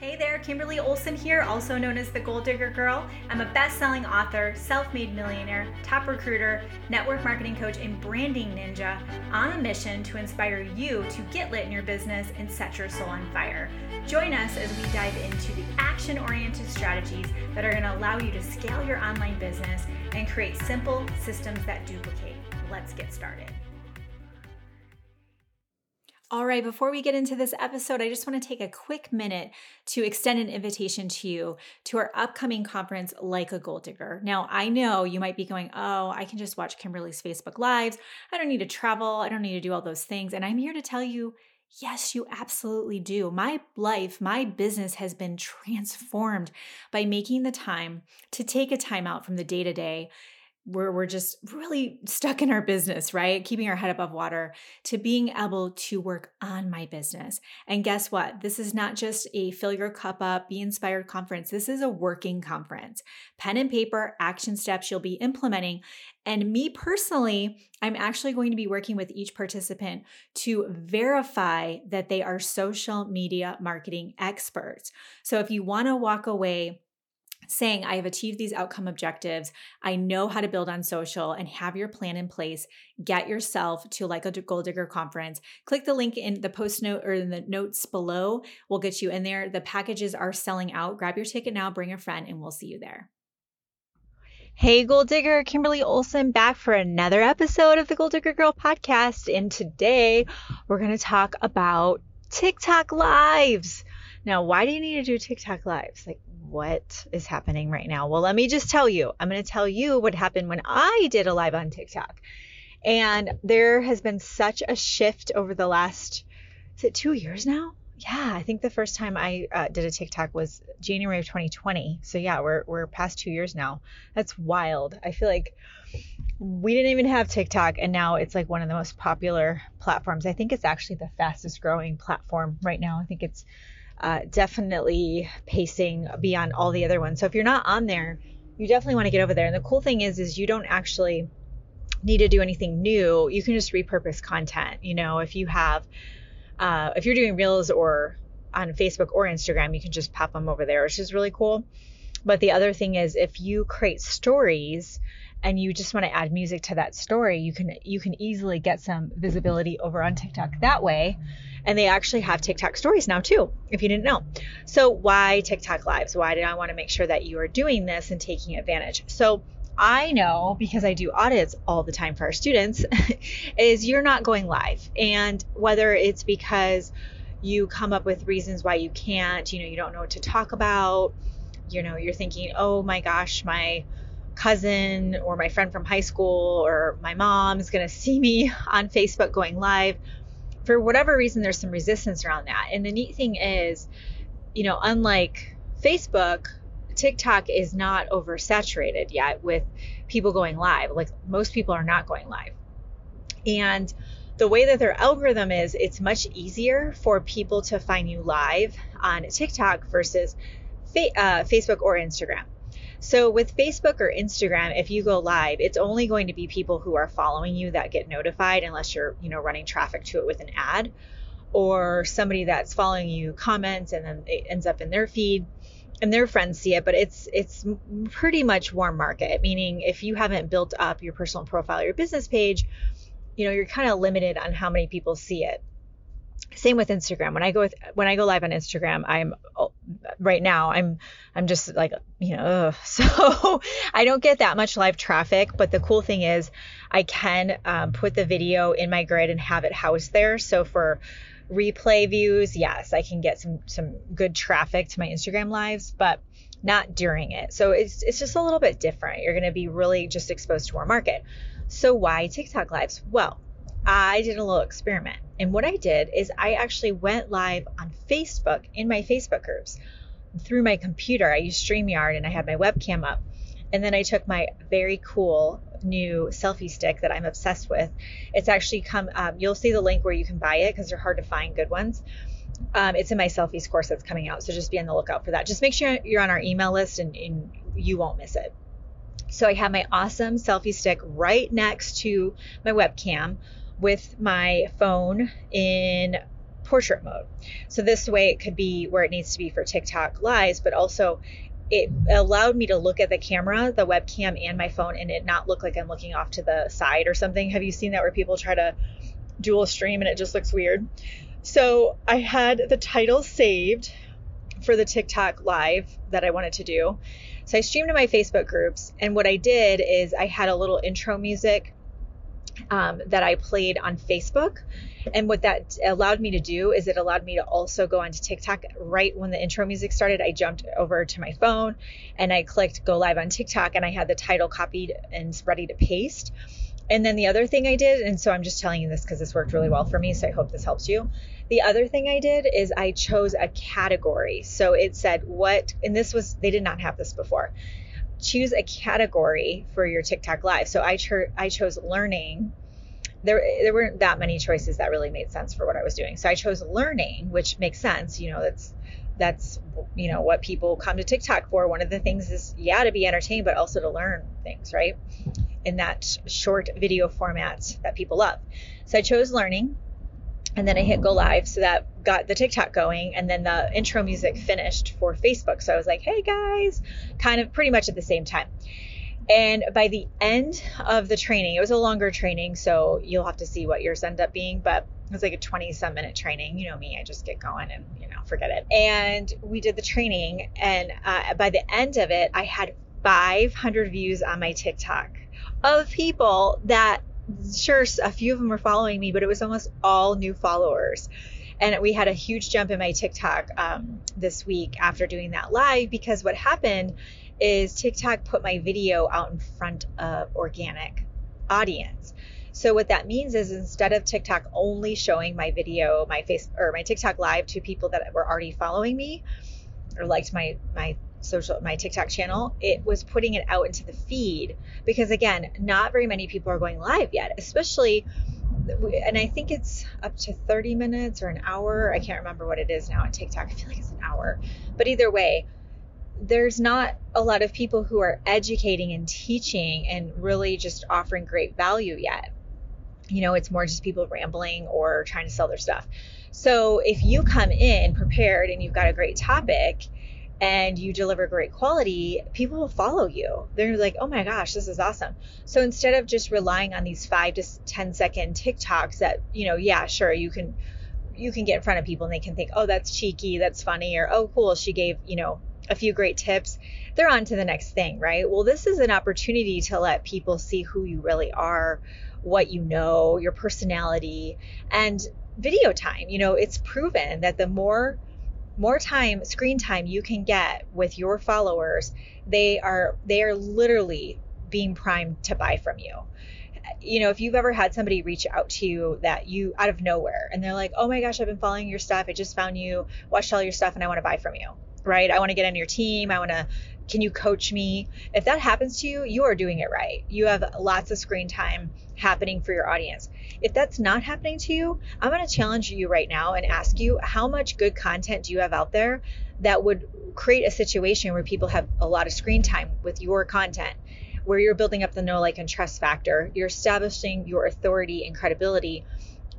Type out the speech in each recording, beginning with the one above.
Hey there, Kimberly Olson here, also known as the Goal Digger Girl. I'm a best selling author, self made millionaire, top recruiter, network marketing coach, and branding ninja on a mission to inspire you to get lit in your business and set your soul on fire. Join us as we dive into the action oriented strategies that are going to allow you to scale your online business and create simple systems that duplicate. Let's get started. All right, before we get into this episode, I just want to take a quick minute to extend an invitation to you to our upcoming conference, Like a Goal Digger. Now, I know you might be going, Oh, I can just watch Kimberly's Facebook Lives. I don't need to travel. I don't need to do all those things. And I'm here to tell you, Yes, you absolutely do. My life, my business has been transformed by making the time to take a time out from the day to day where we're just really stuck in our business, right? Keeping our head above water to being able to work on my business. And guess what? This is not just a fill your cup up, be inspired conference. This is a working conference. Pen and paper, action steps you'll be implementing. And me personally, I'm actually going to be working with each participant to verify that they are social media marketing experts. So if you want to walk away, saying, I have achieved these outcome objectives. I know how to build on social and have your plan in place. Get yourself to like a goal digger conference. Click the link in the post note or in the notes below. We'll get you in there. The packages are selling out. Grab your ticket now, bring a friend, and we'll see you there. Hey, Goal Digger, Kimberly Olson back for another episode of the Goal Digger Girl podcast. And today we're going to talk about TikTok lives. Now, why do you need to do TikTok lives? Like, what is happening right now? Well, let me just tell you. I'm going to tell you what happened when I did a live on TikTok. And there has been such a shift over the last, is it two years now? Yeah, I think the first time I uh, did a TikTok was January of 2020. So yeah, we're we're past two years now. That's wild. I feel like we didn't even have TikTok, and now it's like one of the most popular platforms. I think it's actually the fastest growing platform right now. I think it's uh, definitely pacing beyond all the other ones. So if you're not on there, you definitely want to get over there. And the cool thing is, is you don't actually need to do anything new. You can just repurpose content. You know, if you have, uh, if you're doing reels or on Facebook or Instagram, you can just pop them over there, which is really cool. But the other thing is, if you create stories and you just want to add music to that story, you can you can easily get some visibility over on TikTok that way. And they actually have TikTok stories now too, if you didn't know. So why TikTok lives? Why did I want to make sure that you are doing this and taking advantage? So I know because I do audits all the time for our students is you're not going live. And whether it's because you come up with reasons why you can't, you know, you don't know what to talk about, you know, you're thinking, "Oh my gosh, my cousin or my friend from high school or my mom is going to see me on Facebook going live. For whatever reason, there's some resistance around that. And the neat thing is, you know, unlike Facebook, TikTok is not oversaturated yet with people going live. Like most people are not going live. And the way that their algorithm is, it's much easier for people to find you live on TikTok versus fa- uh, Facebook or Instagram. So with Facebook or Instagram, if you go live, it's only going to be people who are following you that get notified unless you're, you know, running traffic to it with an ad or somebody that's following you comments and then it ends up in their feed and their friends see it. But it's it's pretty much warm market meaning if you haven't built up your personal profile your business page you know you're kind of limited on how many people see it same with Instagram. When I go with when I go live on Instagram, I'm right now I'm I'm just like you know ugh. so I don't get that much live traffic. But the cool thing is I can um, put the video in my grid and have it housed there. So for replay views, yes, I can get some some good traffic to my Instagram lives, but not during it. So it's it's just a little bit different. You're going to be really just exposed to our market. So why TikTok lives? Well, I did a little experiment. And what I did is I actually went live on Facebook in my Facebook groups through my computer. I used StreamYard and I had my webcam up. And then I took my very cool new selfie stick that I'm obsessed with. It's actually come, um, you'll see the link where you can buy it because they're hard to find good ones. Um, it's in my selfies course that's coming out. So just be on the lookout for that. Just make sure you're on our email list and, and you won't miss it. So I have my awesome selfie stick right next to my webcam with my phone in portrait mode. So this way it could be where it needs to be for TikTok lives, but also it allowed me to look at the camera, the webcam, and my phone, and it not look like I'm looking off to the side or something. Have you seen that where people try to dual stream and it just looks weird? So I had the title saved for the TikTok live that I wanted to do. So I streamed to my Facebook groups, and what I did is I had a little intro music um, that I played on Facebook. And what that allowed me to do is it allowed me to also go onto TikTok right when the intro music started. I jumped over to my phone and I clicked go live on TikTok and I had the title copied and ready to paste. And then the other thing I did, and so I'm just telling you this because this worked really well for me, so I hope this helps you. The other thing I did is I chose a category. So it said what, and this was, they did not have this before. Choose a category for your TikTok live. So I, cho- I chose learning. There, there weren't that many choices that really made sense for what I was doing. So I chose learning, which makes sense. You know, that's that's you know what people come to TikTok for. One of the things is yeah to be entertained, but also to learn things, right? in that short video format that people love. So I chose learning and then I hit go live. So that got the TikTok going. And then the intro music finished for Facebook. So I was like, hey guys, kind of pretty much at the same time. And by the end of the training, it was a longer training. So you'll have to see what yours end up being. But it was like a 20 some minute training. You know me, I just get going and, you know, forget it. And we did the training. And uh, by the end of it, I had 500 views on my TikTok of people that sure a few of them were following me, but it was almost all new followers. And we had a huge jump in my TikTok um, this week after doing that live because what happened is TikTok put my video out in front of organic audience. So what that means is instead of TikTok only showing my video, my face or my TikTok live to people that were already following me or liked my my social my TikTok channel, it was putting it out into the feed because again, not very many people are going live yet, especially and I think it's up to 30 minutes or an hour. I can't remember what it is now on TikTok. I feel like it's an hour. But either way, there's not a lot of people who are educating and teaching and really just offering great value yet. You know, it's more just people rambling or trying to sell their stuff. So if you come in prepared and you've got a great topic, and you deliver great quality, people will follow you. They're like, oh my gosh, this is awesome. So instead of just relying on these five to 10 second TikToks that, you know, yeah, sure, you can you can get in front of people and they can think, oh, that's cheeky, that's funny, or oh, cool, she gave, you know, a few great tips. They're on to the next thing, right? Well, this is an opportunity to let people see who you really are, what you know, your personality, and video time. You know, it's proven that the more more time screen time you can get with your followers they are they are literally being primed to buy from you. You know if you've ever had somebody reach out to you that you out of nowhere and they're like oh my gosh i've been following your stuff. I just found you. Watched all your stuff and i want to buy from you right? I want to get on your team. I want to can you coach me? If that happens to you you are doing it right. You have lots of screen time happening for your audience. If that's not happening to you, I'm going to challenge you right now and ask you how much good content do you have out there that would create a situation where people have a lot of screen time with your content, where you're building up the know, like, and trust factor, you're establishing your authority and credibility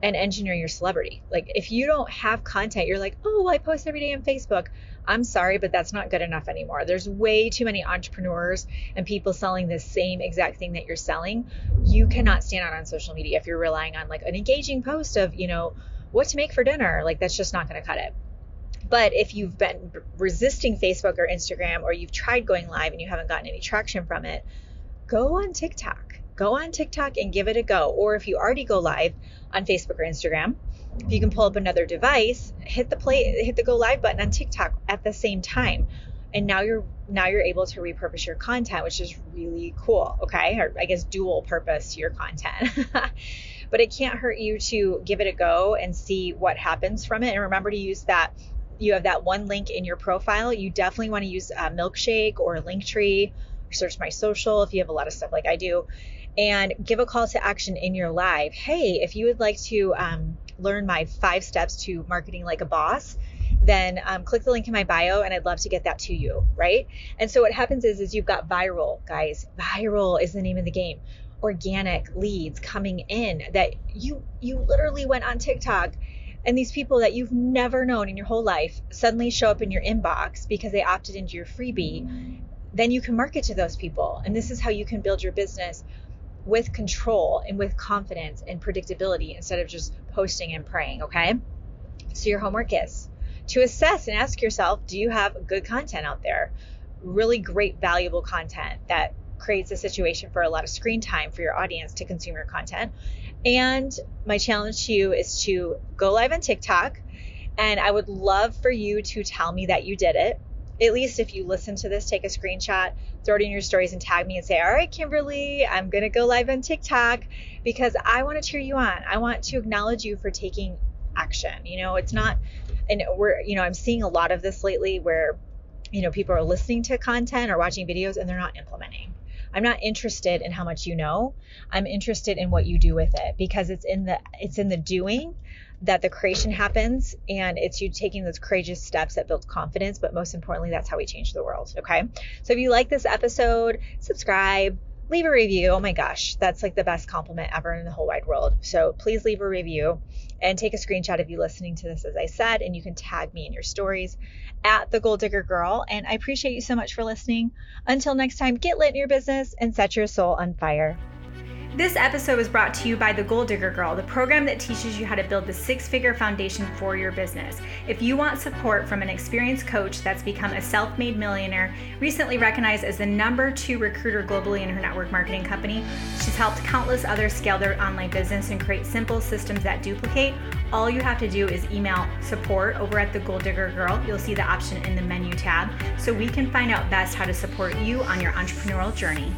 and engineering your celebrity. Like if you don't have content, you're like, oh, I post every day on Facebook. I'm sorry, but that's not good enough anymore. There's way too many entrepreneurs and people selling the same exact thing that you're selling. You cannot stand out on social media if you're relying on like an engaging post of, you know, what to make for dinner. Like that's just not going to cut it. But if you've been resisting Facebook or Instagram or you've tried going live and you haven't gotten any traction from it, go on TikTok. Go on TikTok and give it a go. Or if you already go live on Facebook or Instagram, if you can pull up another device, hit the play, hit the go live button on TikTok at the same time. And now you're now you're able to repurpose your content, which is really cool. Okay, or I guess dual purpose your content. but it can't hurt you to give it a go and see what happens from it. And remember to use that. You have that one link in your profile. You definitely want to use a Milkshake or Linktree. Search my social if you have a lot of stuff like I do and give a call to action in your live. Hey, if you would like to um, learn my five steps to marketing like a boss, then um, click the link in my bio and I'd love to get that to you, right? And so what happens is, is you've got viral, guys. Viral is the name of the game. Organic leads coming in that you you literally went on TikTok and these people that you've never known in your whole life suddenly show up in your inbox because they opted into your freebie, then you can market to those people. And this is how you can build your business with control and with confidence and predictability instead of just posting and praying, okay? So your homework is to assess and ask yourself, do you have good content out there? Really great valuable content that creates a situation for a lot of screen time for your audience to consume your content. And my challenge to you is to go live on TikTok. And I would love for you to tell me that you did it. At least if you listen to this, take a screenshot, throw it in your stories, and tag me and say, All right, Kimberly, I'm going to go live on TikTok because I want to cheer you on. I want to acknowledge you for taking action. You know, it's not, and we're, you know, I'm seeing a lot of this lately where, you know, people are listening to content or watching videos and they're not implementing. I'm not interested in how much you know. I'm interested in what you do with it because it's in the it's in the doing that the creation happens and it's you taking those courageous steps that build confidence, but most importantly that's how we change the world, okay? So if you like this episode, subscribe, leave a review. Oh my gosh, that's like the best compliment ever in the whole wide world. So please leave a review and take a screenshot of you listening to this, as I said, and you can tag me in your stories at the Goal Digger Girl. And I appreciate you so much for listening. Until next time, get lit in your business and set your soul on fire. This episode was brought to you by The Goal Digger Girl, the program that teaches you how to build the six figure foundation for your business. If you want support from an experienced coach that's become a self made millionaire, recently recognized as the number two recruiter globally in her network marketing company, she's helped countless others scale their online business and create simple systems that duplicate. All you have to do is email support over at The Goal Digger Girl. You'll see the option in the menu tab so we can find out best how to support you on your entrepreneurial journey.